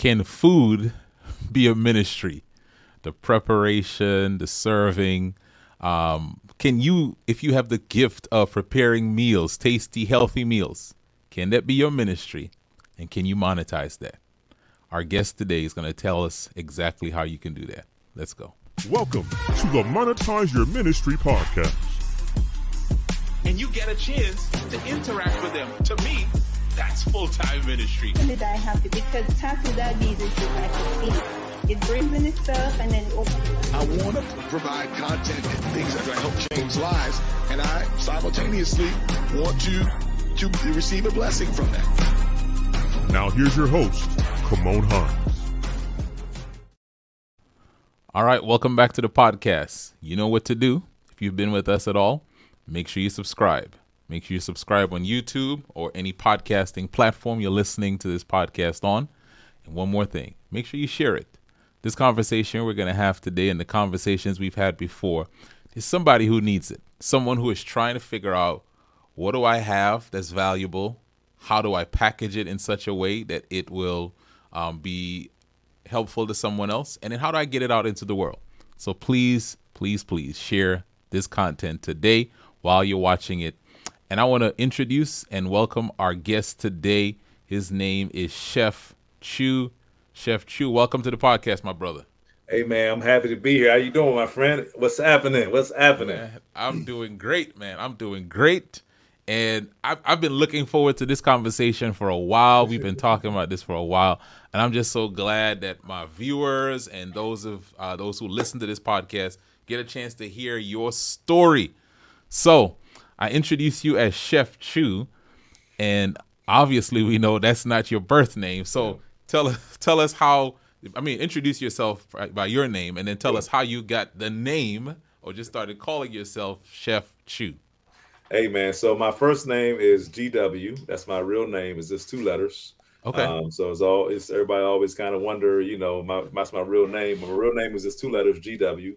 can food be a ministry? The preparation, the serving. Um, can you, if you have the gift of preparing meals, tasty, healthy meals, can that be your ministry? And can you monetize that? Our guest today is going to tell us exactly how you can do that. Let's go. Welcome to the Monetize Your Ministry podcast. And you get a chance to interact with them. To me, that's full time ministry. Did I happy because type of diabetes is like a feed. It brings in itself and then it opens. I want to provide content and things that are going to help change lives, and I simultaneously want to to receive a blessing from that. Now here's your host, Kymone Hinds. All right, welcome back to the podcast. You know what to do. If you've been with us at all, make sure you subscribe. Make sure you subscribe on YouTube or any podcasting platform you're listening to this podcast on. And one more thing, make sure you share it. This conversation we're going to have today and the conversations we've had before is somebody who needs it. Someone who is trying to figure out what do I have that's valuable? How do I package it in such a way that it will um, be helpful to someone else? And then how do I get it out into the world? So please, please, please share this content today while you're watching it. And I want to introduce and welcome our guest today. His name is Chef Chew. Chef Chew, welcome to the podcast, my brother. Hey man, I'm happy to be here. How you doing, my friend? What's happening? What's happening? Man, I'm doing great, man. I'm doing great. And I've, I've been looking forward to this conversation for a while. We've been talking about this for a while, and I'm just so glad that my viewers and those of uh, those who listen to this podcast get a chance to hear your story. So, I introduce you as Chef Chew, and obviously we know that's not your birth name. So, tell us tell us how. I mean, introduce yourself by your name, and then tell us how you got the name, or just started calling yourself Chef Chew. Hey man, so my first name is GW. That's my real name. Is just two letters. Okay. Um, so it's all it's everybody always kind of wonder, you know, my that's my real name. My real name is just two letters, GW.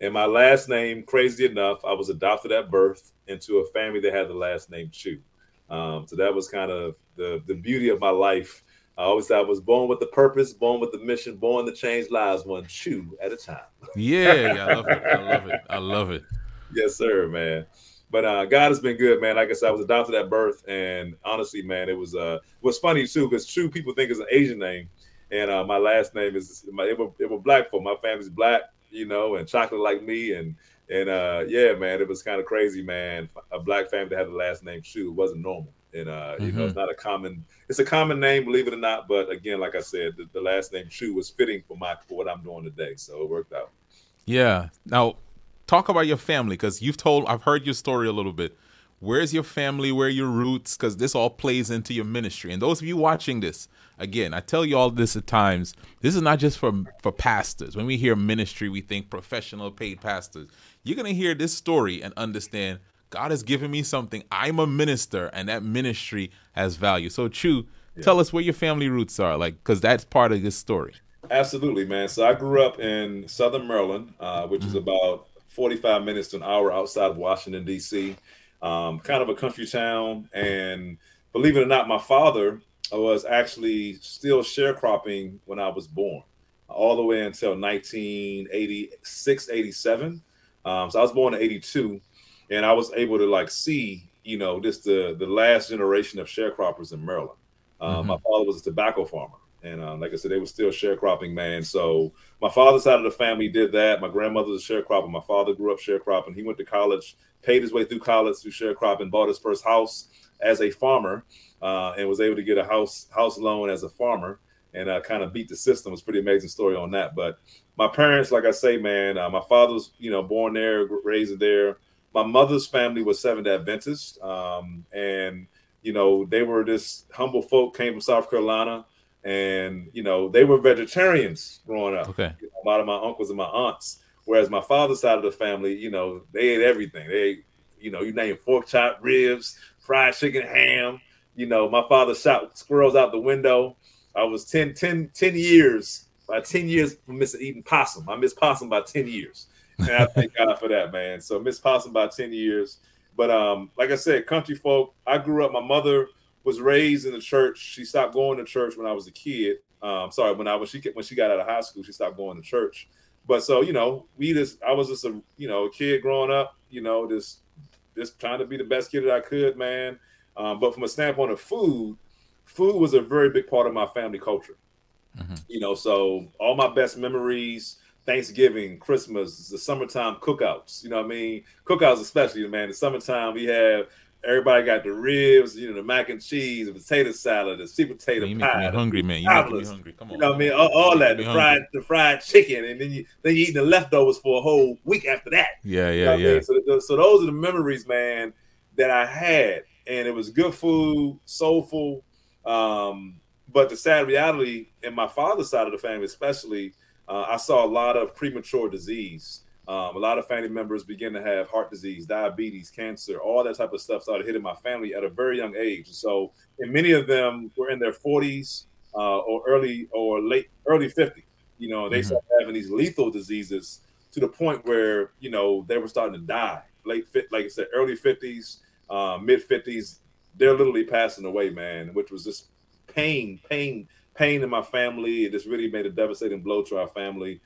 And my last name, crazy enough, I was adopted at birth into a family that had the last name Chew. Um, so that was kind of the the beauty of my life. I always I was born with the purpose, born with the mission, born to change lives one chew at a time. Yeah, I love it. I love it. I love it. yes, sir, man. But uh, God has been good, man. Like I said, I was adopted at birth, and honestly, man, it was uh, was funny too because Chew people think it's an Asian name, and uh, my last name is my it was, it was black for my family's black, you know, and chocolate like me, and and uh, yeah, man, it was kind of crazy, man. A black family that had the last name Chew wasn't normal, and uh, you know, it's not a common. It's a common name, believe it or not. But again, like I said, the, the last name Chew was fitting for my for what I'm doing today, so it worked out. Yeah. Now, talk about your family because you've told, I've heard your story a little bit. Where's your family? Where are your roots? Because this all plays into your ministry. And those of you watching this, again, I tell you all this at times. This is not just for for pastors. When we hear ministry, we think professional paid pastors. You're gonna hear this story and understand God has given me something. I'm a minister, and that ministry has value. So, Chew, tell us where your family roots are, like, because that's part of this story. Absolutely, man. So I grew up in Southern Maryland, uh, which is about 45 minutes to an hour outside of Washington D.C. Um, kind of a country town, and believe it or not, my father was actually still sharecropping when I was born, all the way until 1986, 87. Um, so I was born in 82, and I was able to like see, you know, just the the last generation of sharecroppers in Maryland. Um, My father was a tobacco farmer, and um, like I said, they were still sharecropping, man. So my father's side of the family did that. My grandmother was a sharecropper. My father grew up sharecropping. He went to college, paid his way through college through sharecropping, bought his first house as a farmer, uh, and was able to get a house house loan as a farmer, and uh, kind of beat the system. It's a pretty amazing story on that. But my parents, like I say, man, uh, my father was you know born there, raised there. My mother's family was Seventh Adventist, um, and you know they were this humble folk, came from South Carolina and you know they were vegetarians growing up. Okay. You know, a lot of my uncles and my aunts. Whereas my father's side of the family, you know, they ate everything. They, you know, you name pork chop, ribs, fried chicken, ham. You know, my father shot squirrels out the window. I was 10, 10, 10 years, by 10 years from missing eating possum. I missed possum by 10 years. And I thank God for that, man. So missed possum by 10 years. But um, like I said, country folk, I grew up, my mother was raised in the church. She stopped going to church when I was a kid. Um, sorry, when I was she when she got out of high school, she stopped going to church. But so you know, we just I was just a you know a kid growing up. You know, just just trying to be the best kid that I could, man. Um, but from a standpoint of food, food was a very big part of my family culture. Mm-hmm. You know, so all my best memories, Thanksgiving, Christmas, the summertime cookouts. You know what I mean? Cookouts, especially, man. The summertime, we have everybody got the ribs, you know, the mac and cheese, the potato salad, the sweet potato you pie. Me hungry, man. You making hungry. Come on. You know what I mean? All, all that, the fried, the fried chicken, and then you then you eat the leftovers for a whole week after that. Yeah, yeah, you know yeah. So, so those are the memories, man, that I had, and it was good food, soulful. Um, but the sad reality, in my father's side of the family, especially, uh, I saw a lot of premature disease. Um, a lot of family members begin to have heart disease, diabetes, cancer, all that type of stuff started hitting my family at a very young age. So, and many of them were in their 40s uh, or early or late early 50s. You know, they mm-hmm. started having these lethal diseases to the point where you know they were starting to die. Late fit, like I said, early 50s, uh, mid 50s. They're literally passing away, man, which was just pain, pain, pain in my family. It just really made a devastating blow to our family.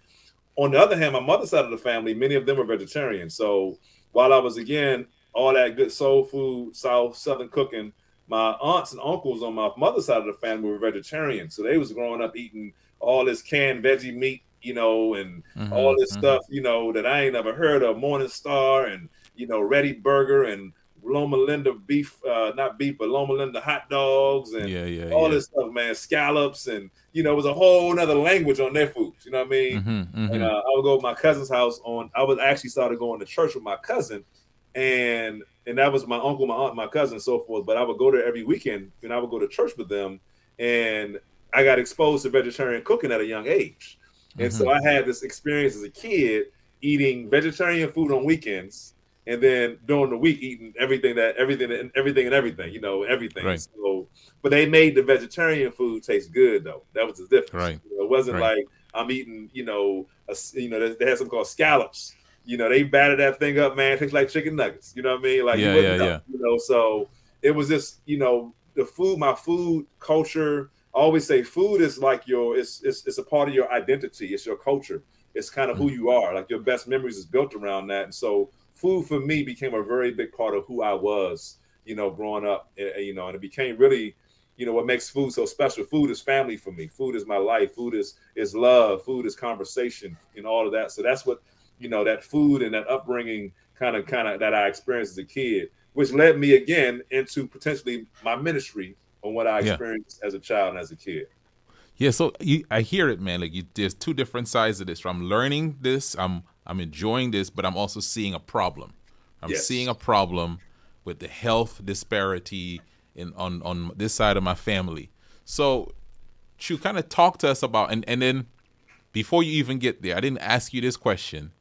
On the other hand, my mother's side of the family, many of them were vegetarian. So while I was again all that good soul food, South Southern cooking, my aunts and uncles on my mother's side of the family were vegetarian. So they was growing up eating all this canned veggie meat, you know, and mm-hmm, all this mm-hmm. stuff, you know, that I ain't never heard of. Morning Star and you know, Ready Burger and Loma Linda beef, uh, not beef, but Loma Linda hot dogs and yeah, yeah, all yeah. this stuff, man. Scallops and you know, it was a whole nother language on their foods. You know what I mean? Mm-hmm, mm-hmm. And uh, I would go to my cousin's house on. I was actually started going to church with my cousin, and and that was my uncle, my aunt, my cousin, and so forth. But I would go there every weekend, and I would go to church with them, and I got exposed to vegetarian cooking at a young age, and mm-hmm. so I had this experience as a kid eating vegetarian food on weekends and then during the week eating everything that everything and everything and everything, you know, everything. Right. So, but they made the vegetarian food taste good though. That was the difference. Right. You know, it wasn't right. like I'm eating, you know, a, you know, they had something called scallops. You know, they battered that thing up, man. It tastes like chicken nuggets. You know what I mean? Like yeah, yeah, know, yeah. You know, so it was just, you know, the food, my food culture. I always say food is like your, it's it's it's a part of your identity. It's your culture. It's kind of mm-hmm. who you are. Like your best memories is built around that, and so food for me became a very big part of who I was, you know, growing up, you know, and it became really, you know, what makes food so special. Food is family for me. Food is my life. Food is is love. Food is conversation and all of that. So that's what, you know, that food and that upbringing kind of kind of that I experienced as a kid, which led me again into potentially my ministry on what I experienced yeah. as a child and as a kid. Yeah, so you, I hear it, man. Like you, there's two different sides of this. I'm learning this. I'm I'm enjoying this, but I'm also seeing a problem. I'm yes. seeing a problem with the health disparity in on on this side of my family. So, to kind of talk to us about and and then before you even get there, I didn't ask you this question,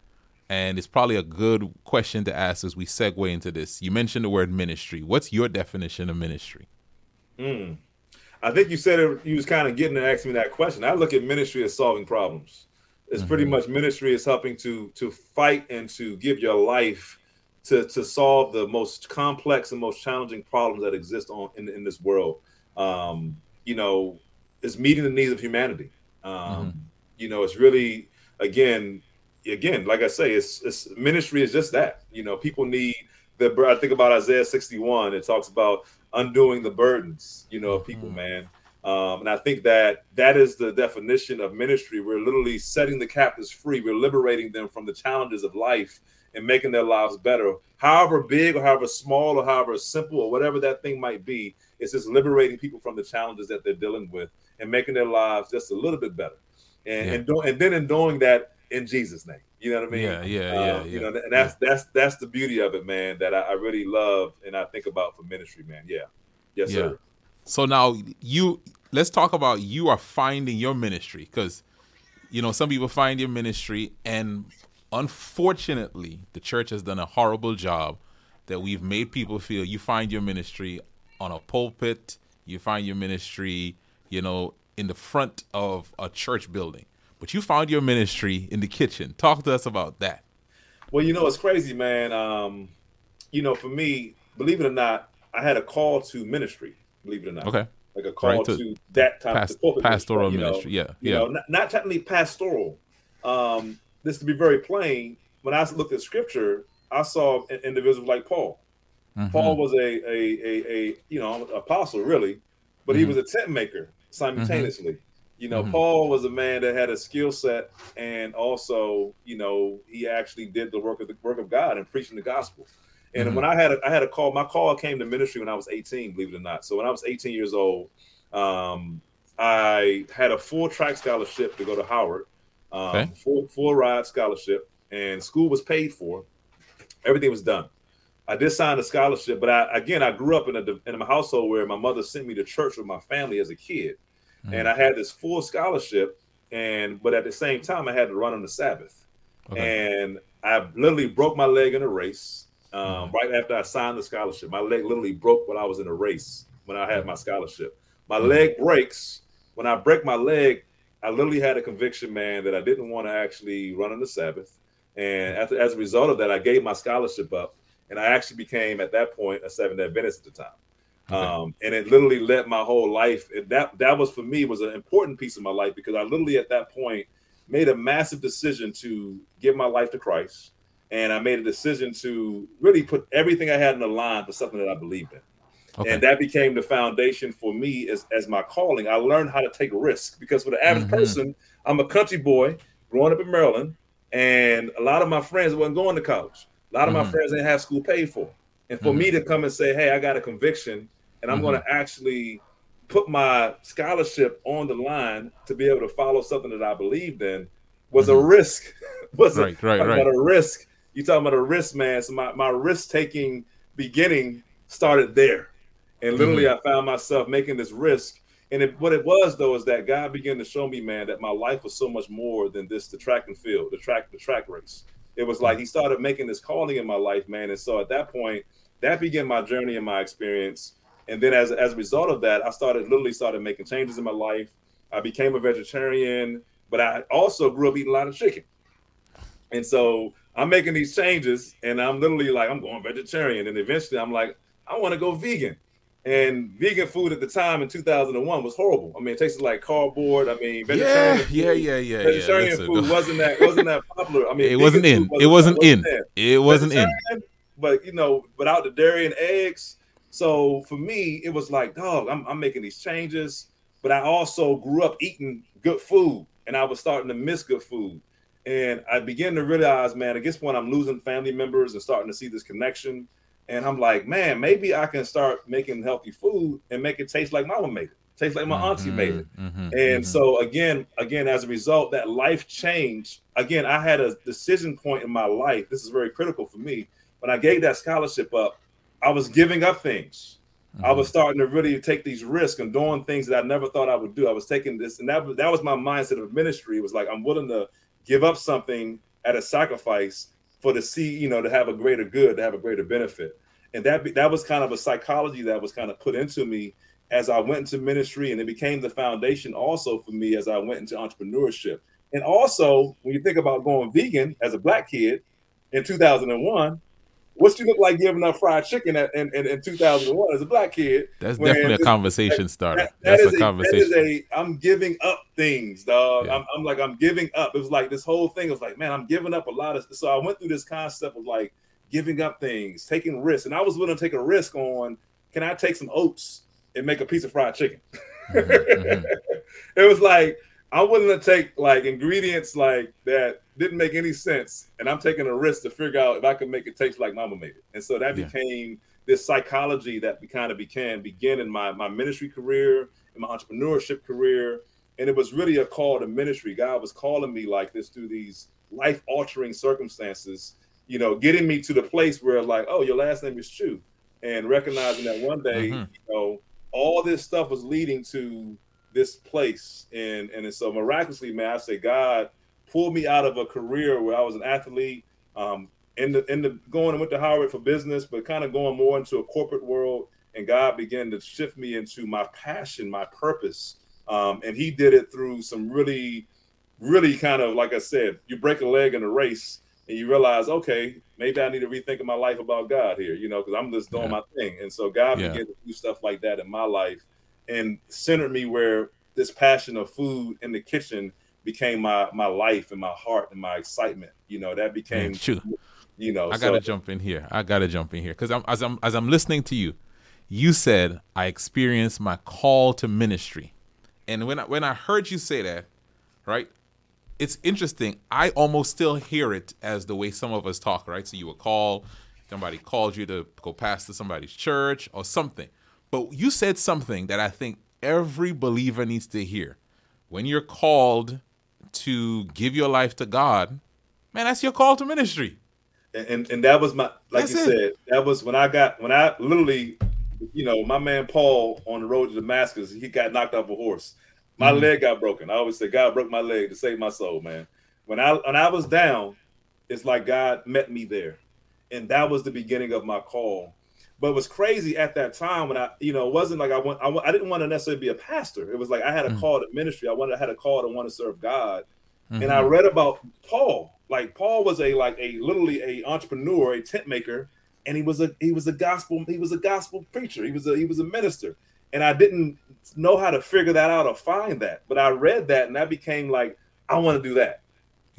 and it's probably a good question to ask as we segue into this. You mentioned the word ministry. What's your definition of ministry? Hmm. I think you said it, you was kind of getting to ask me that question. I look at ministry as solving problems. It's mm-hmm. pretty much ministry is helping to to fight and to give your life to to solve the most complex and most challenging problems that exist on in, in this world. Um, you know, it's meeting the needs of humanity. Um, mm-hmm. You know, it's really again, again, like I say, it's, it's ministry is just that. You know, people need the. I think about Isaiah sixty one. It talks about undoing the burdens. You know, of people, mm-hmm. man. Um, and I think that that is the definition of ministry. We're literally setting the captives free. We're liberating them from the challenges of life and making their lives better. However big or however small or however simple or whatever that thing might be, it's just liberating people from the challenges that they're dealing with and making their lives just a little bit better. And yeah. and, do, and then in doing that in Jesus' name. You know what I mean? Yeah, yeah, yeah. Um, you know, and that's yeah. that's that's the beauty of it, man. That I, I, really love and I think about for ministry, man. Yeah, yes, yeah. sir. So now you let's talk about you are finding your ministry because you know some people find your ministry and unfortunately the church has done a horrible job that we've made people feel you find your ministry on a pulpit you find your ministry you know in the front of a church building but you found your ministry in the kitchen talk to us about that well you know it's crazy man um you know for me believe it or not i had a call to ministry believe it or not. Okay. Like a call Right, to, to that type Past, of pastoral you know, ministry. Yeah. you Yeah. know, not, not technically pastoral. Um, this to be very plain, when I looked at scripture, I saw an individuals like Paul. Mhm. Paul was a a, a a you know apostle really, but he Mhm. was a tent maker simultaneously. You know, Mhm. Paul was a man that had a skill set, and also you know he actually did the work of the work of God and preaching the gospel. And Mhm. when I had a, I had a call, my call came to ministry when I was 18, believe it or not. So when I was 18 years old, um, I had a full track scholarship to go to Howard, um, Okay. full full ride scholarship, and school was paid for. Everything was done. I did sign a scholarship, but I again I grew up in a in a household where my mother sent me to church with my family as a kid, and I had this full scholarship, and but at the same time I had to run on the Sabbath, Okay. and I literally broke my leg in a race um, right after I signed the scholarship. My leg literally broke when I was in a race when I had my scholarship. My leg breaks when I break my leg. I literally had a conviction, man, that I didn't want to actually run on the Sabbath, and after, as a result of that, I gave my scholarship up, and I actually became at that point a Seventh Adventist at the time. Okay. Um, and it literally led my whole life. And that that was for me was an important piece of my life because I literally at that point made a massive decision to give my life to Christ, and I made a decision to really put everything I had in the line for something that I believed in. Okay. And that became the foundation for me as, as my calling. I learned how to take risk because for the average Mhm. person, I'm a country boy growing up in Maryland, and a lot of my friends wasn't going to college. A lot of my Mhm. friends didn't have school paid for. And for Mhm. me to come and say, hey, I got a conviction, and I'm going to actually put my scholarship on the line to be able to follow something that I believed in was a risk. was Mm-hmm. Right, a, right, right. a risk. You talking about a risk, man. So my, my risk taking beginning started there. And literally Mm-hmm. I found myself making this risk. And it, what it was though is that God began to show me, man, that my life was so much more than this the track and field, the track, the track race. It was like he started making this calling in my life, man. And so at that point, that began my journey and my experience. And then as, as a result of that, I started literally started making changes in my life. I became a vegetarian, but I also grew up eating a lot of chicken. And so I'm making these changes and I'm literally like, I'm going vegetarian. And eventually I'm like, I want to go vegan. And vegan food at the time in 2001 was horrible. I mean, it tasted like cardboard. I mean, yeah, vegetarian yeah, food, yeah, yeah, yeah. vegetarian Listen, food wasn't that wasn't that popular. I mean, it wasn't in. food It wasn't in. It wasn't in. But you know, without the dairy and eggs. So for me, it was like, dog, I'm, I'm making these changes, but I also grew up eating good food, and I was starting to miss good food. And I began to realize, man, at this point, I'm losing family members and starting to see this connection. And I'm like, man, maybe I can start making healthy food and make it taste like mama made it, taste like my auntie made it. Mhm, And mhm. so again, again, as a result, that life change. Again, I had a decision point in my life. This is very critical for me. When I gave that scholarship up, I was giving up things. I Mm-hmm. was starting to really take these risks and doing things that I never thought I would do. I was taking this, and that was that was my mindset of ministry. It was like I'm willing to give up something at a sacrifice for to see, you know, to have a greater good, to have a greater benefit. And that that was kind of a psychology that was kind of put into me as I went into ministry, and it became the foundation also for me as I went into entrepreneurship. And also, when you think about going vegan as a black kid in 2001, what you look like giving up fried chicken at, in, in, in 2001 as a black kid? That's definitely a conversation starter. that- that That's is a conversation. is a I'm giving up things, dog. Yeah. I'm, I'm like I'm giving up. It was like this whole thing was like, man, I'm giving up a lot of. So I went through this concept of like giving up things, taking risks, and I was willing to take a risk on. Can I take some oats and make a piece of fried chicken? Mhm, it was like I'm willing to take like ingredients like that didn't make any sense, and I'm taking a risk to figure out if I can make it taste like Mama made it. And so that Yeah. became this psychology that we kind of began begin in my my ministry career, in my entrepreneurship career, and it was really a call to ministry. God was calling me like this through these life altering circumstances, you know, getting me to the place where like, oh, your last name is Chew, and recognizing that one day, Mhm. you know, all this stuff was leading to this place, and and so miraculously, man, I say God pulled me out of a career where I was an athlete, um, in the in the going and went to Howard for business, but kind of going more into a corporate world, and God began to shift me into my passion, my purpose, um, and He did it through some really, really kind of like I said, you break a leg in a race, and you realize, okay, maybe I need to rethink my life about God here, you know, because I'm just doing Yeah. my thing. And so God Yeah. began to do stuff like that in my life and centered me where this passion of food in the kitchen became my my life and my heart and my excitement. You know, that became shoot. you know, I gotta so- jump in here. I gotta jump in here because I'm as I'm as I'm listening to you. You said I experienced my call to ministry, and when I, when I heard you say that, right, it's interesting. I almost still hear it as the way some of us talk, right? So you would call, somebody called you to go pastor somebody's church or something, but you said something that I think every believer needs to hear. When you're called to give your life to God, man, that's your call to ministry. and, and and that was my like That's you it. said that was when i got when i literally you know my man paul on the road to damascus he got knocked off a horse my Mhm. leg got broken i always say god broke my leg to save my soul man when i when i was down it's like god met me there and that was the beginning of my call but it was crazy at that time when i you know it wasn't like i want i, I didn't want to necessarily be a pastor it was like i had a Mm. call to ministry i wanted I had a call to want to serve god and I Mhm. read about Paul. Like Paul was a like a literally a entrepreneur, a tent maker, and he was a he was a gospel he was a gospel preacher. He was a he was a minister, and I didn't know how to figure that out or find that. But I read that, and that became like I want to do that.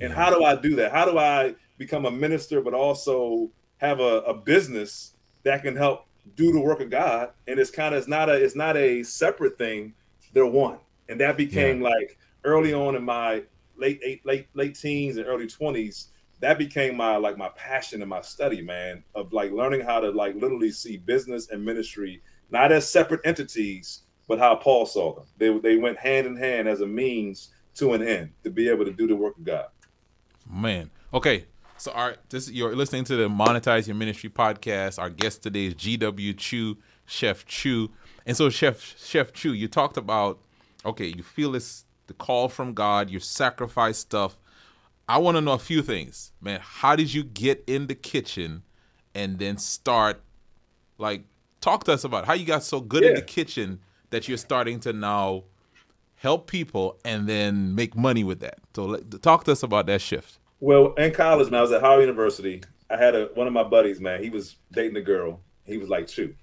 And how do I do that? How do I become a minister, but also have a, a business that can help do the work of God? And it's kind of it's not a it's not a separate thing. They're one, and that became like early on in my late eight, late late teens and early twenties. That became my like my passion and my study, man, of like learning how to like literally see business and ministry not as separate entities, but how Paul saw them. They they went hand in hand as a means to an end to be able to do the work of God. Man. Okay. So our this you're listening to the Monetize Your Ministry podcast. Our guest today is GW Chew, Chef Chew. And so Chef Chef Chew, you talked about okay, you feel this the call from God, you sacrifice stuff. I want to know a few things. Man, how did you get in the kitchen and then start like talk to us about how you got so good in the kitchen that you're starting to now help people and then make money with that. So talk to us about that shift. Well, in college, man, I was at Howard University. I had a one of my buddies, man. He was dating a girl. He was like, "Chew,"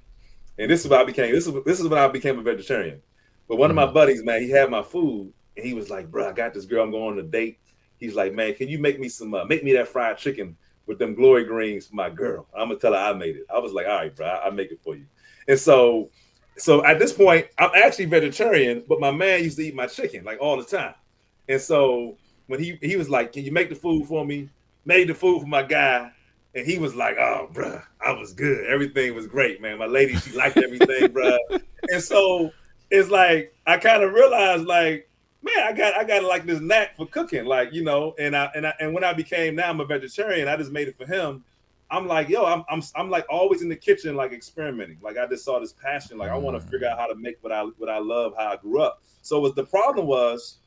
and this is when I became this is this is when I became a vegetarian. But one of my buddies, man, he had my food, and he was like, "Bro, I got this girl. I'm going on a date." He's like, "Man, can you make me some? Uh, make me that fried chicken with them glory greens for my girl. I'm gonna tell her I made it." I was like, "All right, bro, I- I'll make it for you." And so, so at this point, I'm actually vegetarian, but my man used to eat my chicken like all the time. And so when he he was like, "Can you make the food for me?" Made the food for my guy, and he was like, "Oh, bruh, I was good. Everything was great, man. My lady, she liked everything, bruh." And so it's like I kind of realized, like, man, I got I got like this knack for cooking, like you know. And I and I and when I became now I'm a vegetarian, I just made it for him. I'm like, yo, I'm I'm I'm like always in the kitchen, like experimenting. Like I just saw this passion, like I want to mm. figure out how to make what I what I love, how I grew up. So what the problem was,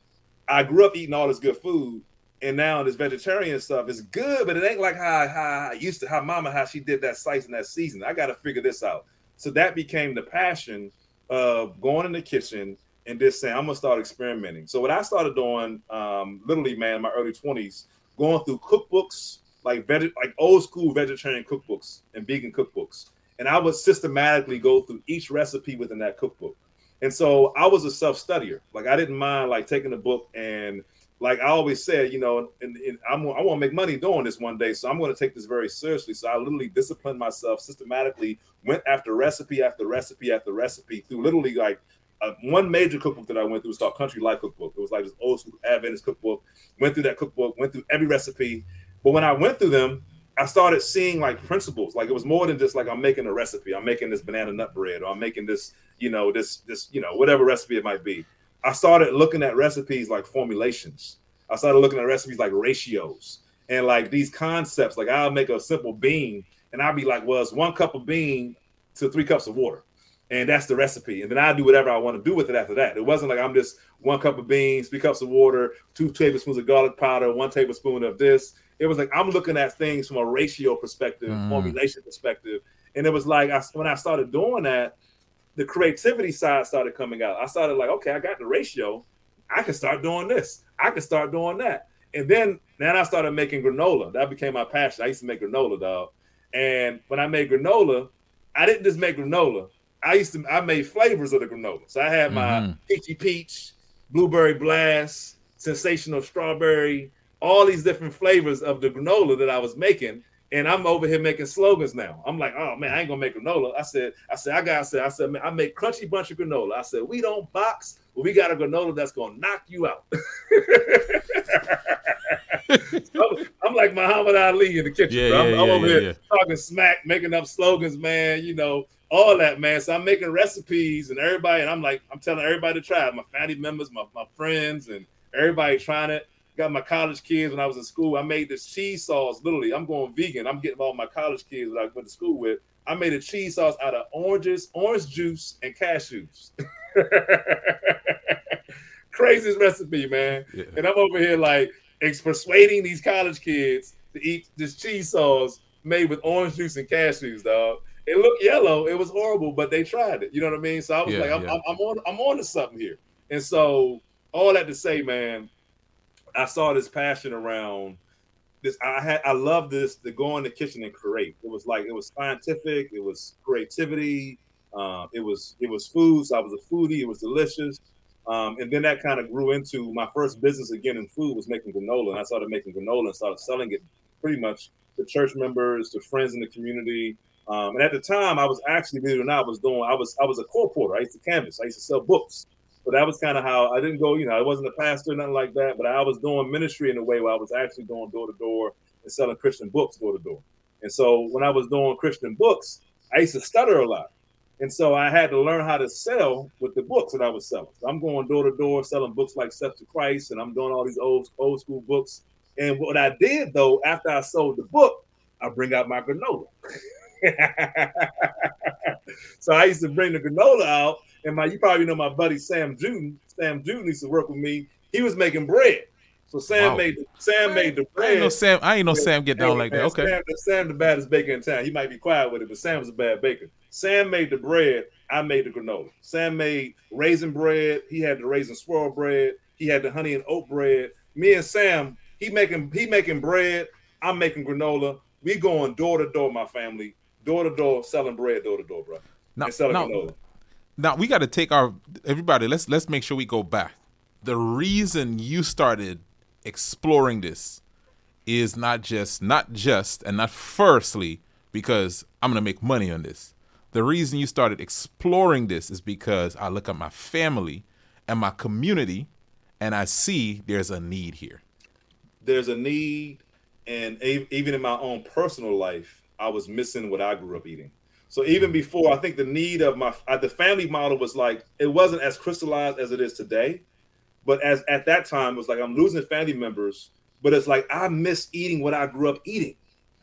I grew up eating all this good food, and now this vegetarian stuff is good, but it ain't like how how I used to how mama how she did that slice and that season. I got to figure this out. So that became the passion of going in the kitchen and just saying I'm gonna start experimenting. So what I started doing, um, literally, man, in my early 20s, going through cookbooks like veg- like old school vegetarian cookbooks and vegan cookbooks, and I would systematically go through each recipe within that cookbook. And so I was a self studier. Like I didn't mind like taking a book and like I always said, you know, and, and I'm, I want to make money doing this one day, so I'm going to take this very seriously. So I literally disciplined myself systematically, went after recipe after recipe after recipe through literally like one major cookbook that I went through was called Country Life Cookbook. It was like this old school Adventist cookbook. Went through that cookbook, went through every recipe. But when I went through them, I started seeing like principles. Like it was more than just like I'm making a recipe. I'm making this banana nut bread, or I'm making this, you know, this this you know whatever recipe it might be. I started looking at recipes like formulations. I started looking at recipes like ratios and like these concepts. Like I'll make a simple bean, and I'll be like, well, it's one cup of bean to three cups of water and that's the recipe. And then I do whatever I want to do with it after that. It wasn't like I'm just one cup of beans, three cups of water, two tablespoons of garlic powder, one tablespoon of this. It was like I'm looking at things from a ratio perspective, Mm. formulation perspective, and it was like I, when I started doing that, the creativity side started coming out. I started like, okay, I got the ratio. I can start doing this. I can start doing that. And then Then I started making granola. That became my passion. I used to make granola, dog. And when I made granola, I didn't just make granola. I used to I made flavors of the granola. So I had my Mhm. peachy peach, blueberry blast, sensational strawberry, all these different flavors of the granola that I was making. And I'm over here making slogans now. I'm like, oh man, I ain't gonna make granola. I said, I said, I got, I said, I said, man, I make crunchy bunch of granola. I said, we don't box, but we got a granola that's gonna knock you out. I'm, I'm like Muhammad Ali in the kitchen. Yeah, bro. I'm, yeah, I'm yeah, over yeah, here yeah. talking smack, making up slogans, man. You know, all that, man. So I'm making recipes and everybody, and I'm like, I'm telling everybody to try it. My family members, my, my friends, and everybody trying it. Got my college kids when I was in school. I made this cheese sauce. Literally, I'm going vegan. I'm getting all my college kids that I went to school with. I made a cheese sauce out of oranges, orange juice, and cashews. Craziest recipe, man. Yeah. And I'm over here like ex- persuading these college kids to eat this cheese sauce made with orange juice and cashews, dog. It looked yellow. It was horrible, but they tried it. You know what I mean? So I was Yeah, like, I'm, yeah. I'm, I'm on, I'm on to something here. And so all that to say, man, I saw this passion around this. I had, I love this to go in the kitchen and create. It was like it was scientific. It was creativity. Uh, it was it was food. So I was a foodie. It was delicious. Um, and then that kind of grew into my first business again in food was making granola. And I started making granola and started selling it pretty much to church members, to friends in the community. Um, and at the time, I was actually, believe it or not, I was doing, I was, I was a colporteur. I used to canvas. I used to sell books. That was kind of how I didn't go, you know, I wasn't a pastor, or nothing like that, but I was doing ministry in a way where I was actually going door to door and selling Christian books door to door. And so when I was doing Christian books, I used to stutter a lot. And so I had to learn how to sell with the books that I was selling. So I'm going door to door selling books like Steps to Christ, and I'm doing all these old old school books. And what I did though, after I sold the book, I bring out my granola. so I used to bring the granola out, and my you probably know my buddy Sam Juden. Sam Juden used to work with me. He was making bread. So Sam Wow. made the, Sam made the bread. I ain't bread. know Sam. I ain't know Sam get down like that. Okay. Sam, Sam the baddest baker in town. He might be quiet with it, but Sam was a bad baker. Sam made the bread. I made the granola. Sam made raisin bread. He had the raisin swirl bread. He had the honey and oat bread. Me and Sam, he making he making bread. I'm making granola. We going door to door, my family, door to door, selling bread door to door, bro. Now, and selling now, granola. Now we got to take our everybody. Let's let's make sure we go back. The reason you started exploring this is not just not just and not firstly because I'm gonna make money on this. The reason you started exploring this is because I look at my family and my community, and I see there's a need here. there's a need and even in my own personal life i was missing what i grew up eating so even before i think the need of my uh, the family model was like it wasn't as crystallized as it is today but as at that time it was like i'm losing family members but it's like i miss eating what i grew up eating.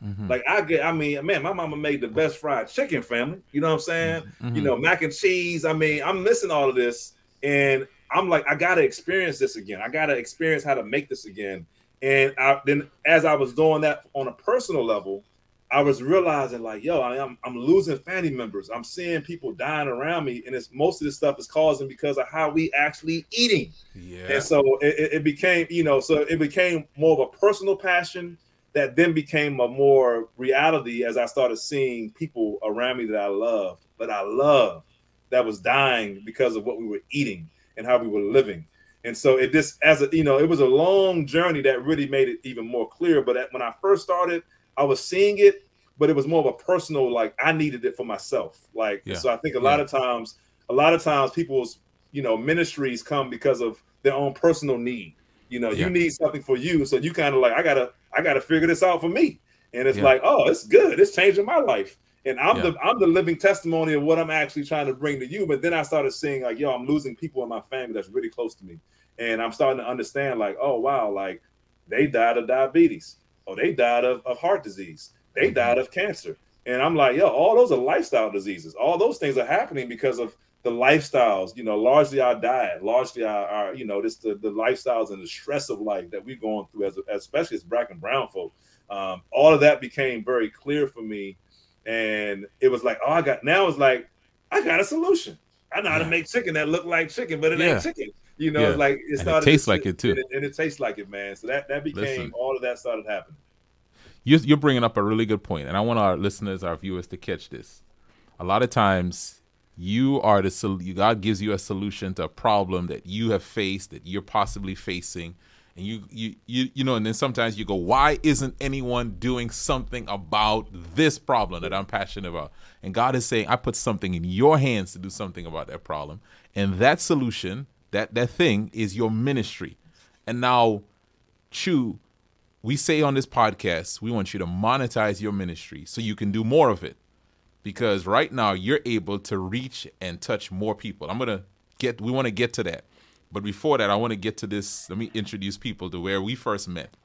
Mhm. like i get i mean man my mama made the best fried chicken family. You know what i'm saying? You Mhm. know mac and cheese. I mean i'm missing all of this and i'm like i gotta experience this again. I gotta experience how to make this again. And I, then as i was doing that on a personal level i was realizing like yo I, am i'm losing family members i'm seeing people dying around me and it's most of this stuff is causing because of how we actually eating Yeah. and so it, it- became, you know, so it became more of a personal passion that then became a more reality as I started seeing people around me that I loved, that I loved, that was dying because of what we were eating and how we were living. And so it just, as a, you know, it was a long journey that really made it even more clear. But at- when I first started, I was seeing it, but it was more of a personal, like I needed it for myself. Like, Yeah. so I think a lot of times, a lot of times people's, you know, ministries come because of their own personal need. You know, Yeah. you need something for you, so you kind of like, I gotta, I gotta figure this out for me. And it's Yeah. like, oh, it's good. It's changing my life. And I'm Yeah. the I'm the living testimony of what I'm actually trying to bring to you. But then I started seeing like, yo, I'm losing people in my family that's really close to me. And I'm starting to understand, like, oh wow, like they died of diabetes, or they died of, of heart disease, they Mhm. died of cancer. And I'm like, yo, all those are lifestyle diseases. All those things are happening because of the lifestyles, you know, largely our diet, largely our, our you know, this the, the lifestyles and the stress of life that we're going through as especially as black and brown folk. Um, all of that became very clear for me. And it was like, oh, I got now it's like, I got a solution. I know how to make chicken that look like chicken, but it Yeah. ain't chicken. You know, Yeah. it's like it And it tastes to- like it, too. and and it tastes like it, man. So that that became Listen. all of that started happening. you're, you're bringing up a really good point, and I want our listeners, our viewers, to catch this. A lot of times, you are the sol- you- God gives you a solution to a problem that you have faced, that you're possibly facing, and you you you you know, and then sometimes you go, why isn't anyone doing something about this problem that I'm passionate about? And God is saying, I put something in your hands to do something about that problem, and that solution, that that thing, is your ministry. And now, Chew, we say on this podcast, we want you to monetize your ministry so you can do more of it. Because right now you're able to reach and touch more people. I'm gonna get we want to get to that. But before that, I want to get to this. Let me introduce people to where we first met.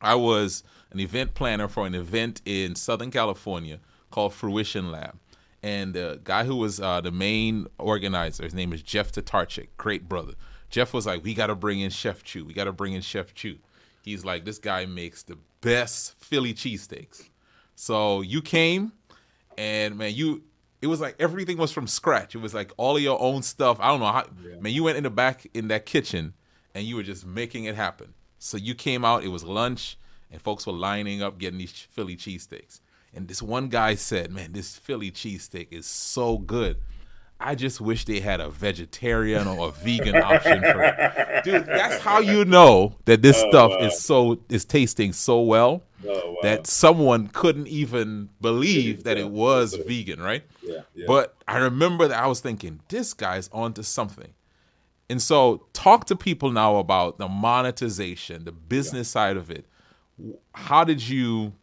I was an event planner for an event in Southern California called Fruition Lab. And the guy who was uh, the main organizer, his name is Jeff Tatarchik, great brother. Jeff was like, We got to bring in Chef Chew. We got to bring in Chef Chew. He's like, This guy makes the best Philly cheesesteaks. So you came, and man, you it was like everything was from scratch. It was like all of your own stuff. I don't know how man, you went in the back in that kitchen and you were just making it happen. So you came out, it was lunch, and folks were lining up getting these Philly cheesesteaks. And this one guy said, Man, this Philly cheesesteak is so good. I just wish they had a vegetarian or a vegan option for it. Dude, that's how you know that this stuff is so is tasting so well Oh, wow. that someone couldn't even believe that it was vegan, right? Yeah, yeah. But I remember that I was thinking, this guy's onto something. And so talk to people now about the monetization, the business side of it. How did you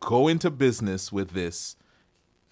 go into business with this?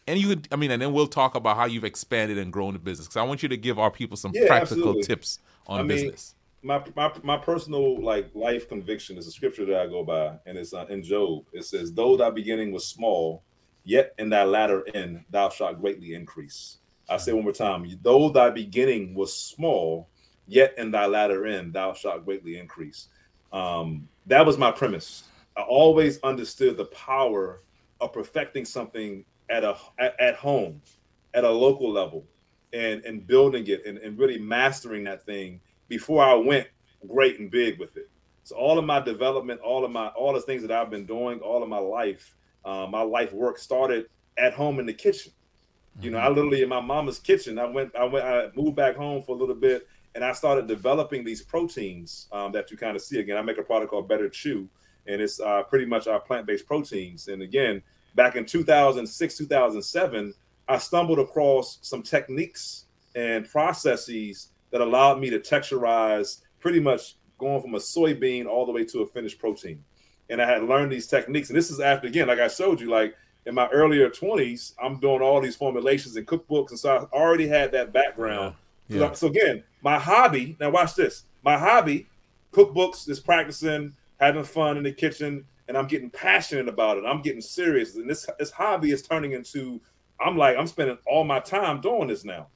And you could, I mean, and then we'll talk about how you've expanded and grown the business. Because I want you to give our people some Yeah, practical absolutely. tips on I mean, business. my, my my personal like life conviction is a scripture that I go by, and it's uh, in Job. It says, "Though thy beginning was small, yet in thy latter end thou shalt greatly increase." I say one more time: Though thy beginning was small, yet in thy latter end thou shalt greatly increase. Um, that was my premise. I always understood the power of perfecting something at a at, at home, at a local level, and and building it and, and really mastering that thing before I went great and big with it. So all of my development, all of my all the things that I've been doing, all of my life, uh, my life work started at home in the kitchen. You know, I literally in my mama's kitchen. I went, I went, I moved back home for a little bit, and I started developing these proteins um, that you kind of see. Again, I make a product called Better Chew, and it's uh, pretty much our plant-based proteins. And again, back in 2006, 2007, I stumbled across some techniques and processes that allowed me to texturize pretty much going from a soybean all the way to a finished protein. And I had learned these techniques. And this is after, again, like I showed you, like in my earlier 20s, I'm doing all these formulations and cookbooks. And so I already had that background. So- Yeah. So, again, my hobby, now watch this. My hobby, cookbooks, is practicing, having fun in the kitchen, and I'm getting passionate about it. I'm getting serious. And this this hobby is turning into I'm like, I'm spending all my time doing this now.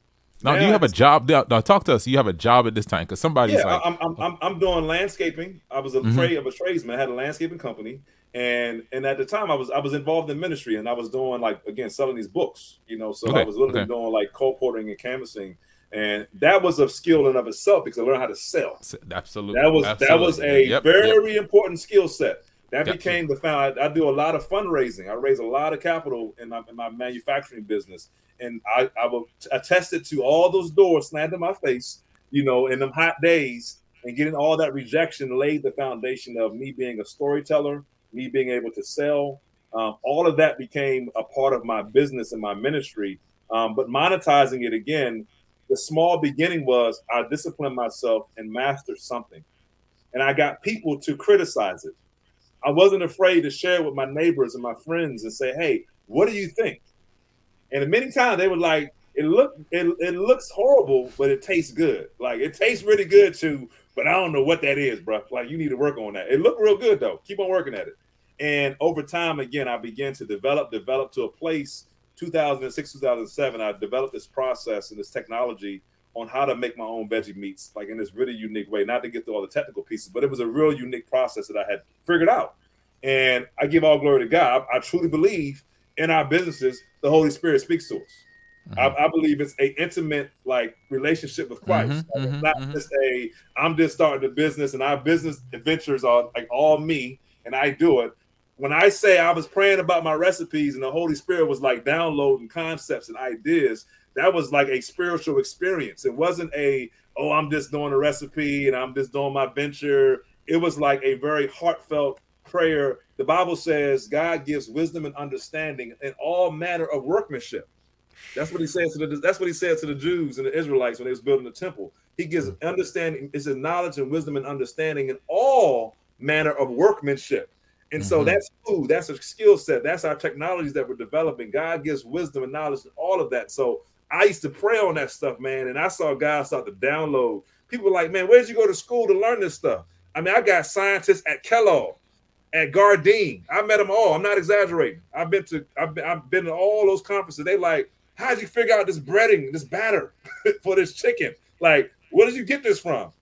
Now, do you have a job? Now, talk to us. You have a job at this time because somebody's Yeah, like, I'm, I'm, I'm, I'm doing landscaping. I was a Mhm. trade of a tradesman. I had a landscaping company, and and at the time I was I was involved in ministry, and I was doing like again selling these books. You know, so I was literally okay. doing like colporting and canvassing, and that was a skill in of itself because I learned how to sell. absolutely. That was that was a Yep, yep. very important skill set. That became the found. I, I do a lot of fundraising. I raise a lot of capital in my in my manufacturing business, and I I will attest it to all those doors slammed in my face. You know, in them hot days, and getting all that rejection laid the foundation of me being a storyteller, me being able to sell. Um, all of that became a part of my business and my ministry. Um, but monetizing it again, the small beginning was I disciplined myself and mastered something and I got people to criticize it. I wasn't afraid to share with my neighbors and my friends and say, "Hey, what do you think?" And many times they were like, "It look it, it looks horrible, but it tastes good. Like it tastes really good too, but I don't know what that is, bro. Like you need to work on that. It looked real good though. Keep on working at it." And over time, again, I began to develop, develop to a place. 2006, 2007, I developed this process and this technology on how to make my own veggie meats, like in this really unique way. Not to get through all the technical pieces, but it was a real unique process that I had figured out. And I give all glory to God. I, truly believe in our businesses, the Holy Spirit speaks to us. I, I believe it's a intimate like relationship with Christ. Mhm, Like, it's not mhm. just a I'm just starting a business and our business adventures are like all me and I do it. When I say I was praying about my recipes and the Holy Spirit was like downloading concepts and ideas, that was like a spiritual experience. It wasn't a oh I'm just doing a recipe and I'm just doing my venture. It was like a very heartfelt prayer. The Bible says God gives wisdom and understanding in all manner of workmanship. That's what he said to the that's what he said to the Jews and the Israelites when they was building the temple. He gives mm. understanding, it's a knowledge and wisdom and understanding in all manner of workmanship. And so Mhm. that's food, that's a skill set, that's our technologies that we're developing. God gives wisdom and knowledge and all of that. So I used to pray on that stuff, man, and I saw God start to download. People were like, man, where'd you go to school to learn this stuff? I mean, I got scientists at Kellogg, at Gardein. I met them all. I'm not exaggerating. I've been to I've been, I've been to all those conferences. They like, how'd you figure out this breading, this batter for this chicken? Like, where did you get this from?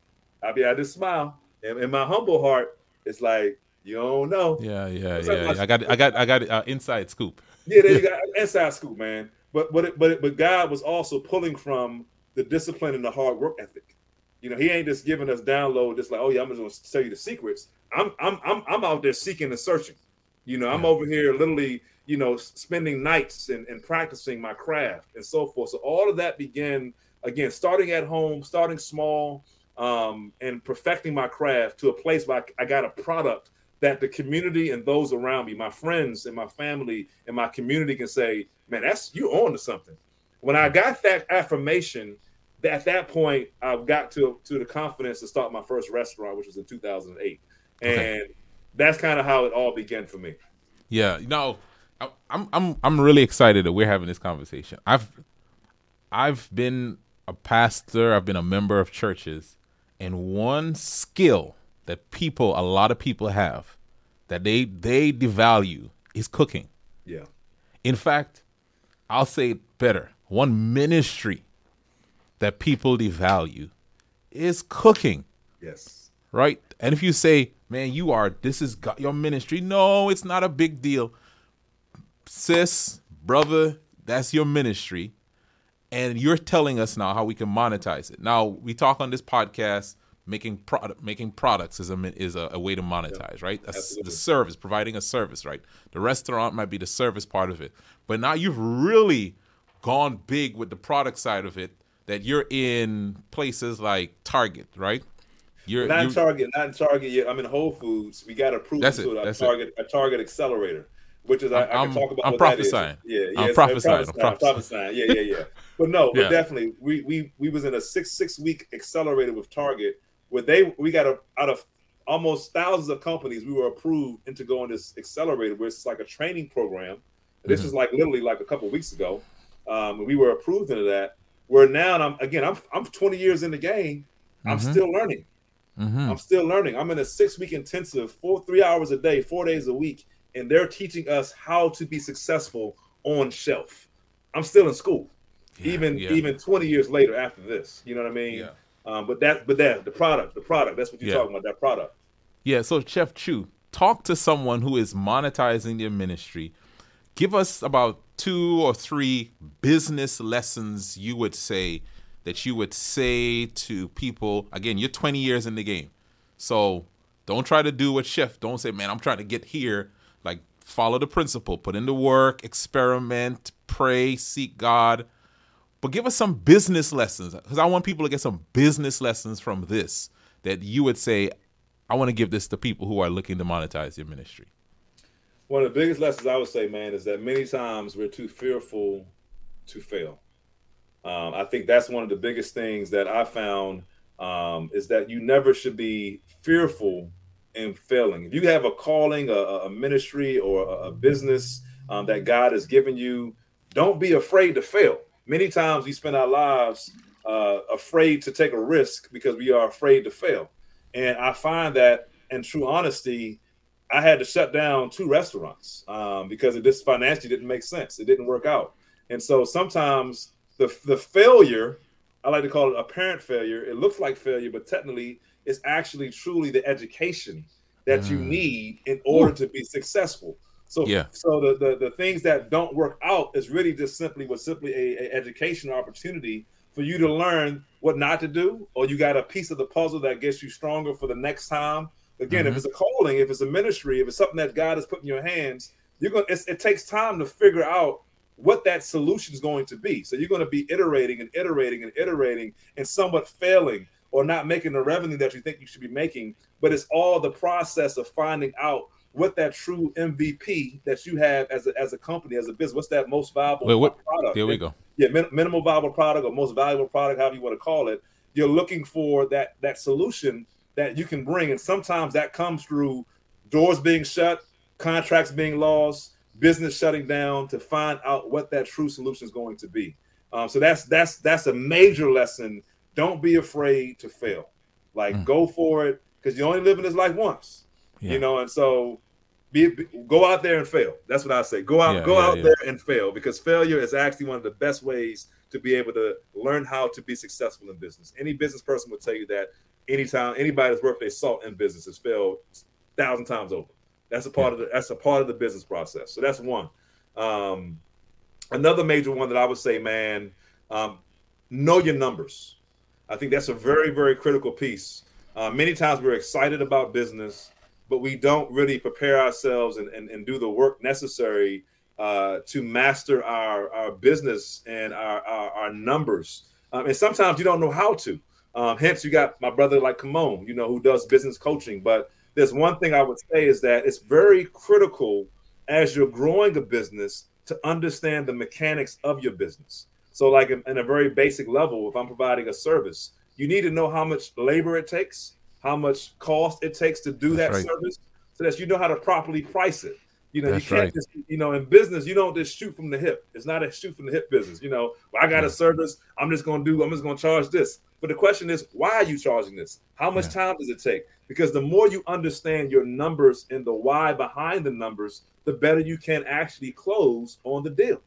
I be I just smile. And in my humble heart, it's like, you don't know. Yeah, yeah, yeah. yeah. I got, I got, I got uh, inside scoop. Yeah, there you got inside scoop, man. But but it, but it, but God was also pulling from the discipline and the hard work ethic. You know, He ain't just giving us download, just like, oh yeah, I'm just gonna tell you the secrets. I'm I'm I'm I'm out there seeking and searching. You know, I'm Yeah. over here literally, you know, spending nights and, and practicing my craft and so forth. So all of that began again, starting at home, starting small, um, and perfecting my craft to a place where I, I got a product that the community and those around me, my friends and my family and my community can say, man, that's you on to something. When I got that affirmation, that- at that point, I got to to the confidence to start my first restaurant, which was in 2008, and Okay. that's kind of how it all began for me. Yeah, no, I- I'm I'm I'm really excited that we're having this conversation. I've I've been a pastor, I've been a member of churches, and one skill that people, a lot of people have, that they they devalue is cooking. Yeah, In fact, I'll say it better. One ministry that people devalue is cooking yes, right? And if you say, "Man, you are this is God, your ministry," no, it's not a big deal, sis, brother. That's your ministry, and you're telling us now how we can monetize it. Now we talk on this podcast. Making product, making products is a is a, a way to monetize, right? That's the service, providing a service, right? The restaurant might be the service part of it, but now you've really gone big with the product side of it. That you're in places like Target, right? You're, not in you- Target, not in Target yet. I'm in Whole Foods. We got approved That's to it, a that's it. Target a Target accelerator, which is I, I I'm- can talk about. That. I'm what that is. prophesying. Yeah, yeah, I'm prophesying, I'm prophesying, prophesying. prophesying. Yeah, yeah, yeah. But no, but definitely, we we we was in a six six week accelerator with Target, where they we got a out of almost thousands of companies, we were approved into going this accelerator, where it's like a training program. This Mhm. was like literally like a couple weeks ago. Um, we were approved into that. Where now, and I'm again, I'm I'm 20 years in the game. I'm Mhm. still learning. Mhm. I'm still learning. I'm in a six week intensive, four three hours a day, four days a week, and they're teaching us how to be successful on shelf. I'm still in school, Yeah, even yeah. even 20 years later after this. You know what I mean? Yeah. Um, but that but that the product, the product. That's what you're Yeah. talking about. That product. Yeah, so Chef Chew, talk to someone who is monetizing their ministry. Give us about two or three business lessons you would say that you would say to people. Again, you're 20 years in the game. So don't try to do what Chef, don't say, man, I'm trying to get here. Like, follow the principle, put in the work, experiment, pray, seek God. But give us some business lessons because I want people to get some business lessons from this that you would say, I want to give this to people who are looking to monetize their ministry. One of the biggest lessons I would say, man, is that many times we're too fearful to fail. Um, I think that's one of the biggest things that I found um, is that you never should be fearful in failing. If you have a calling, a, a ministry, or a, a business um, that God has given you, don't be afraid to fail. Many times we spend our lives uh, afraid to take a risk because we are afraid to fail. And I find that, in true honesty, I had to shut down two restaurants um, because it just financially didn't make sense. It didn't work out. And so sometimes the the failure, I like to call it apparent failure. It looks like failure, but technically it's actually truly the education that you Mm. need in order to be successful. So Yeah. so the, the the things that don't work out is really just simply was simply a, a educational opportunity for you to learn what not to do, or you got a piece of the puzzle that gets you stronger for the next time. Again, if Mhm. it's a calling, if it's a ministry, if it's something that God has put in your hands, you're gonna. It's, it takes time to figure out what that solution is going to be. So you're going to be iterating and iterating and iterating and somewhat failing or not making the revenue that you think you should be making. But it's all the process of finding out what that true MVP that you have as a, as a company, as a business, what's that most valuable Wait, what? product? There we go. yeah, min- minimal viable product or most valuable product, however you want to call it. You're looking for that that solution that you can bring, and sometimes that comes through doors being shut, contracts being lost, business shutting down to find out what that true solution is going to be. Um, so that's that's that's a major lesson. Don't be afraid to fail. Like Mm. go for it because you only live in this life once. Yeah. You know, and so be, be- go out there and fail. That's what I say. Go out, Yeah, go yeah, out there and fail because failure is actually one of the best ways to be able to learn how to be successful in business. Any business person will tell you that anytime anybody that's worth their salt in business has failed a thousand times over. That's a part of the that's a part of the business process. So that's one. Um, another major one that I would say, man, um, know your numbers. I think that's a very, very critical piece. Uh, many times we're excited about business, but we don't really prepare ourselves and, and, and do the work necessary uh, to master our, our business and our, our, our numbers. Um, and sometimes you don't know how to. Um, hence, you got my brother like Kymone, you know, who does business coaching. But there's one thing I would say is that it's very critical as you're growing a business to understand the mechanics of your business. So, like in, in a very basic level, if I'm providing a service, you need to know how much labor it takes, how much cost it takes to do That's that right. service, so that you know how to properly price it. You know, That's you can't right. just, you know, in business, you don't just shoot from the hip. It's not a shoot from the hip business. You know, well, I got a service, I'm just going to do, I'm just going to charge this. But the question is, why are you charging this? How much time does it take? Because the more you understand your numbers and the why behind the numbers, the better you can actually close on the deal.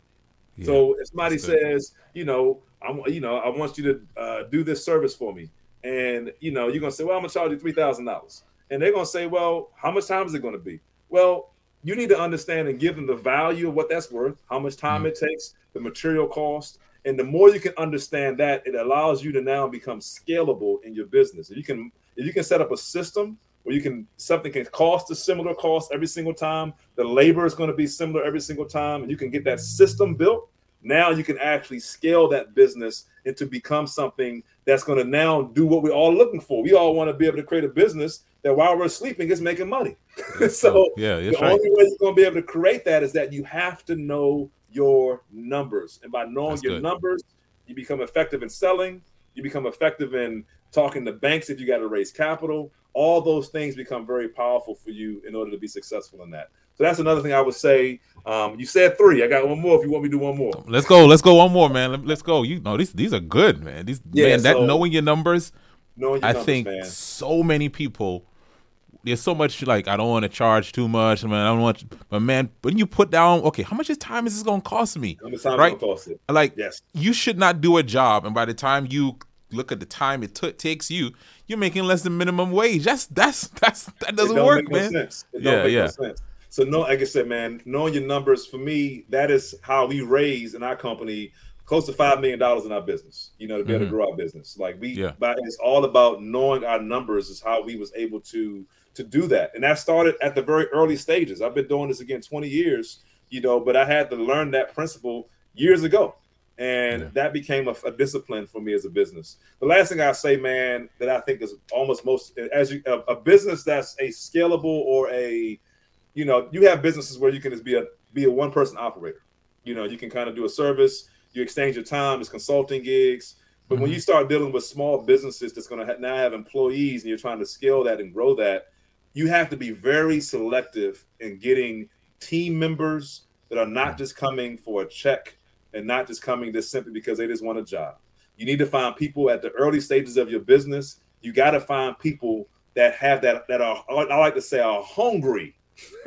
Yeah. So if somebody says, you know, I'm, you know, I want you to uh, do this service for me, and you know, you're gonna say, well, I'm gonna charge you three thousand dollars, and they're gonna say, well, how much time is it gonna be? Well, you need to understand and give them the value of what that's worth, how much time mm. it takes, the material cost, and the more you can understand that, it allows you to now become scalable in your business. If you can, if you can set up a system where you can something can cost a similar cost every single time, the labor is going to be similar every single time, and you can get that system built. Now you can actually scale that business into become something that's going to now do what we're all looking for. We all want to be able to create a business that while we're sleeping is making money. so yeah, the right. only way you're going to be able to create that is that you have to know your numbers. And by knowing That's your good. numbers, you become effective in selling, you become effective in talking to banks if you got to raise capital. All those things become very powerful for you in order to be successful in that. So that's another thing I would say. Um, you said three. I got one more if you want me to do one more. Let's go. Let's go one more, man. Let, us go. You know these these are good, man. These Yeah, man, that knowing your numbers, Knowing your I numbers, think man. so many people. There's so much like I don't want to charge too much, man. I don't want, but man, when you put down, okay, how much is time is this gonna cost me? How much time right? cost it? Like, Yes. you should not do a job, and by the time you look at the time it took takes you, you're making less than minimum wage. That's that's that's that doesn't work, no man. sense. It Yeah, yeah. no sense. So no, like I said, man, knowing your numbers for me, that is how we raise in our company close to five million dollars in our business. You know, to be able to grow our business. Like we, Mm-hmm. Yeah. but it's all about knowing our numbers. Is how we was able to to do that, and that started at the very early stages. I've been doing this again twenty years. You know, but I had to learn that principle years ago. And Yeah. that became a, a discipline for me as a business. The last thing I say, man, that I think is almost most as you a, a business that's a scalable or a you know, you have businesses where you can just be a be a one person operator. You know, you can kind of do a service, you exchange your time, it's consulting gigs. But when you mm-hmm. start dealing with small businesses that's going to ha- now have employees and you're trying to scale that and grow that, you have to be very selective in getting team members that are not just coming for a check and not just coming just simply because they just want a job. You need to find people at the early stages of your business. You got to find people that have that that are I like to say are hungry.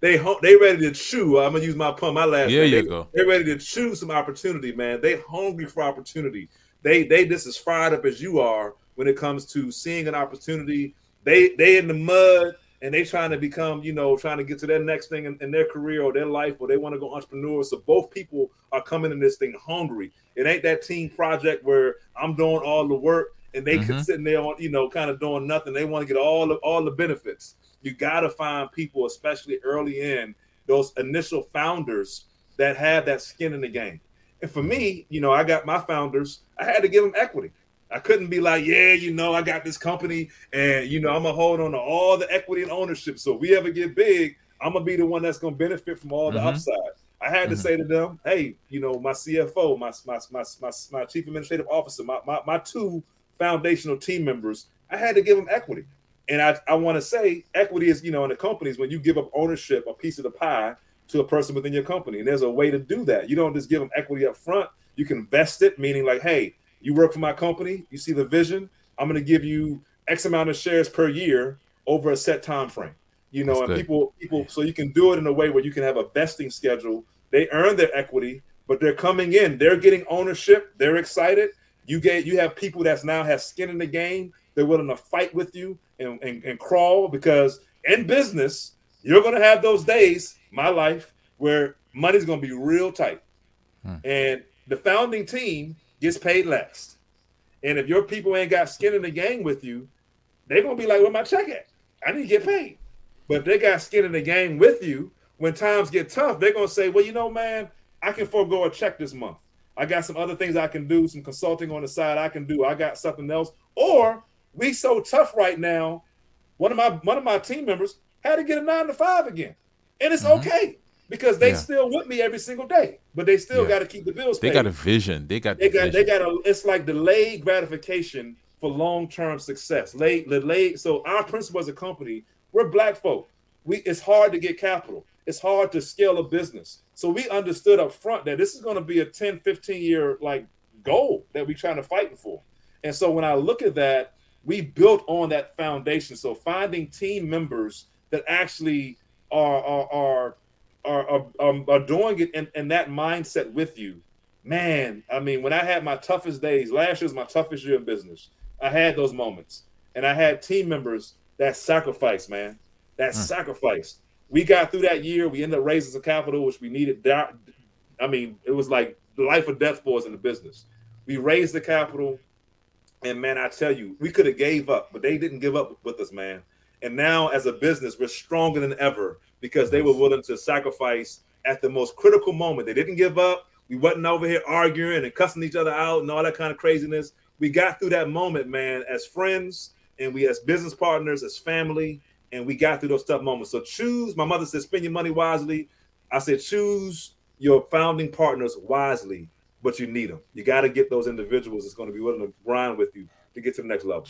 they hu- they ready to chew. I'm gonna use my pun. My last. Name. you They- go. They're ready to chew some opportunity, man. They hungry for opportunity. They they just as fired up as you are when it comes to seeing an opportunity. They they in the mud. and they trying to become, you know, trying to get to their next thing in, in their career or their life, or they want to go entrepreneur. So both people are coming in this thing hungry. It ain't that team project where I'm doing all the work and they Mm-hmm. can sitting there on, you know, kind of doing nothing. They want to get all the all the benefits. You got to find people, especially early in those initial founders that have that skin in the game. And for me, you know, I got my founders. I had to give them equity. I couldn't be like, yeah, you know, I got this company, and you know, I'm gonna hold on to all the equity and ownership. So if we ever get big, I'm gonna be the one that's gonna benefit from all the Mhm. upside. I had to say to them, hey, you know, my CFO, my my my my, my chief administrative officer, my, my my two foundational team members, I had to give them equity. And I, I want to say equity is, you know, in the companies when you give up ownership, a piece of the pie to a person within your company. And there's a way to do that. You don't just give them equity up front. You can vest it, meaning like, hey, you work for my company, you see the vision. I'm going to give you X amount of shares per year over a set time frame. You know, That's and good. people people so you can do it in a way where you can have a vesting schedule. They earn their equity, but they're coming in, they're getting ownership, they're excited. You get you have people that's now have skin in the game. They're willing to fight with you and, and, and crawl because in business, you're gonna have those days, my life, where money's gonna be real tight. Hmm. And the founding team gets paid last. And if your people ain't got skin in the game with you, they're gonna be like, where my check at? I need to get paid. But if they got skin in the game with you, when times get tough, they're gonna say, Well, you know, man, I can forego a check this month. I got some other things I can do, some consulting on the side I can do. I got something else. Or we so tough right now. One of my one of my team members had to get a nine to five again. And it's mm-hmm. okay because they Yeah. still with me every single day, but they still Yeah. got to keep the bills They paid got a vision. They got they the got vision. they got a it's like delayed gratification for long-term success. Late delayed. So our principle as a company, we're black folk. We it's hard to get capital. It's hard to scale a business. So we understood up front that this is going to be a 10, 15 year like goal that we're trying to fight for. And so when I look at that, we built on that foundation. So finding team members that actually are are are are, are, um, are doing it in, in that mindset with you man, I mean, when I had my toughest days, last year was my toughest year in business. I had those moments, and I had team members that sacrificed, man, that sacrificed. We got through that year. We ended up raising some capital, which we needed. I mean, it was like life or death for us in the business. We raised the capital, and man, I tell you, we could have gave up, but they didn't give up with us, man. And now, as a business, we're stronger than ever because they were willing to sacrifice at the most critical moment. They didn't give up. We wasn't over here arguing and cussing each other out and all that kind of craziness. We got through that moment, man, as friends and we as business partners, as family, and we got through those tough moments. So choose. My mother said, spend your money wisely. I said, choose your founding partners wisely, but you need them. You got to get those individuals that's going to be willing to grind with you to get to the next level.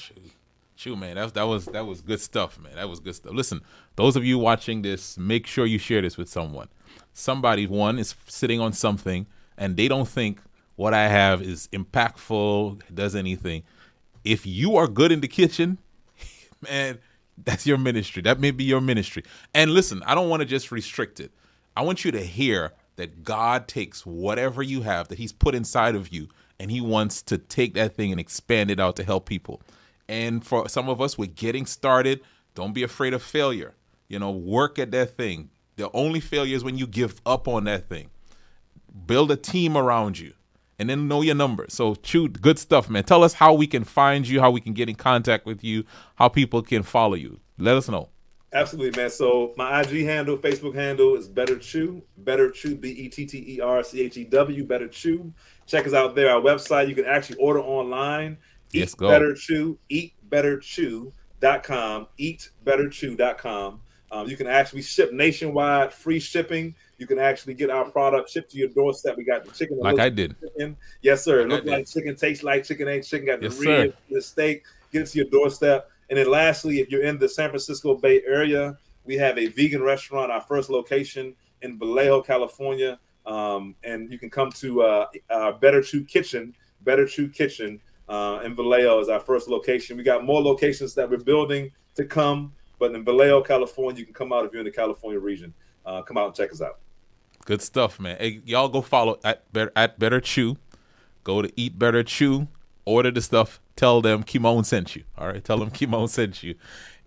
Shoot, man, that that was that was good stuff, man. That was good stuff. Listen, those of you watching this, make sure you share this with someone. Somebody one is sitting on something and they don't think what I have is impactful, does anything. If you are good in the kitchen, man, that's your ministry. That may be your ministry. And listen, I don't want to just restrict it. I want you to hear that God takes whatever you have that He's put inside of you and He wants to take that thing and expand it out to help people. And for some of us, we're getting started. Don't be afraid of failure. You know, work at that thing. The only failure is when you give up on that thing. Build a team around you and then know your number. So, shoot, good stuff, man. Tell us how we can find you, how we can get in contact with you, how people can follow you. Let us know. Absolutely, man. So my IG handle, Facebook handle is Better Chew. Better Chew, B E T T E R C H E W. Better Chew. Check us out there. Our website, you can actually order online. Eat Yes, Eat go. Better Chew. Eatbetterchew.com. Eatbetterchew.com. Um, you can actually ship nationwide, free shipping. You can actually get our product shipped to your doorstep. We got the chicken. Like I did. chicken. Yes, sir. It Like I looks like chicken, tastes like chicken, ain't chicken. Got the Yes, ribs, the steak. Get it to your doorstep. And then lastly, if you're in the San Francisco Bay Area, we have a vegan restaurant, our first location in Vallejo, California. Um, and you can come to uh, Better Chew Kitchen, Better Chew Kitchen uh, in Vallejo is our first location. We got more locations that we're building to come, but in Vallejo, California, you can come out if you're in the California region. Uh, come out and check us out. Good stuff, man. Hey, y'all go follow at better at Better Chew. Go to Eat Better Chew. Order the stuff. Tell them Kymone sent you. All right. Tell them Kymone sent you.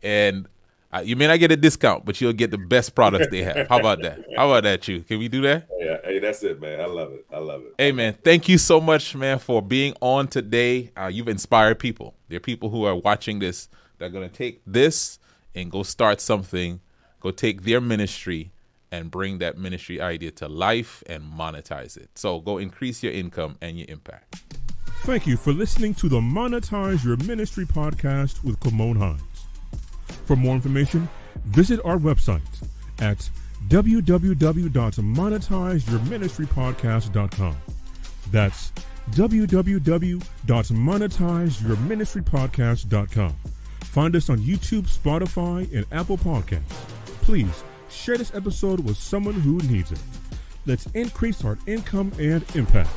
And Uh, you may not get a discount, but you'll get the best products they have. How about that? How about that, you? Can we do that? Yeah, hey, that's it, man. I love it. I love it. Hey, man, thank you so much, man, for being on today. Uh, you've inspired people. There are people who are watching this that are going to take this and go start something, go take their ministry and bring that ministry idea to life and monetize it. So go increase your income and your impact. Thank you for listening to the Monetize Your Ministry podcast with Kymone Hinds. For more information, visit our website at www.monetizeyourministrypodcast.com. That's www.monetizeyourministrypodcast.com. Find us on YouTube, Spotify, and Apple Podcasts. Please share this episode with someone who needs it. Let's increase our income and impact.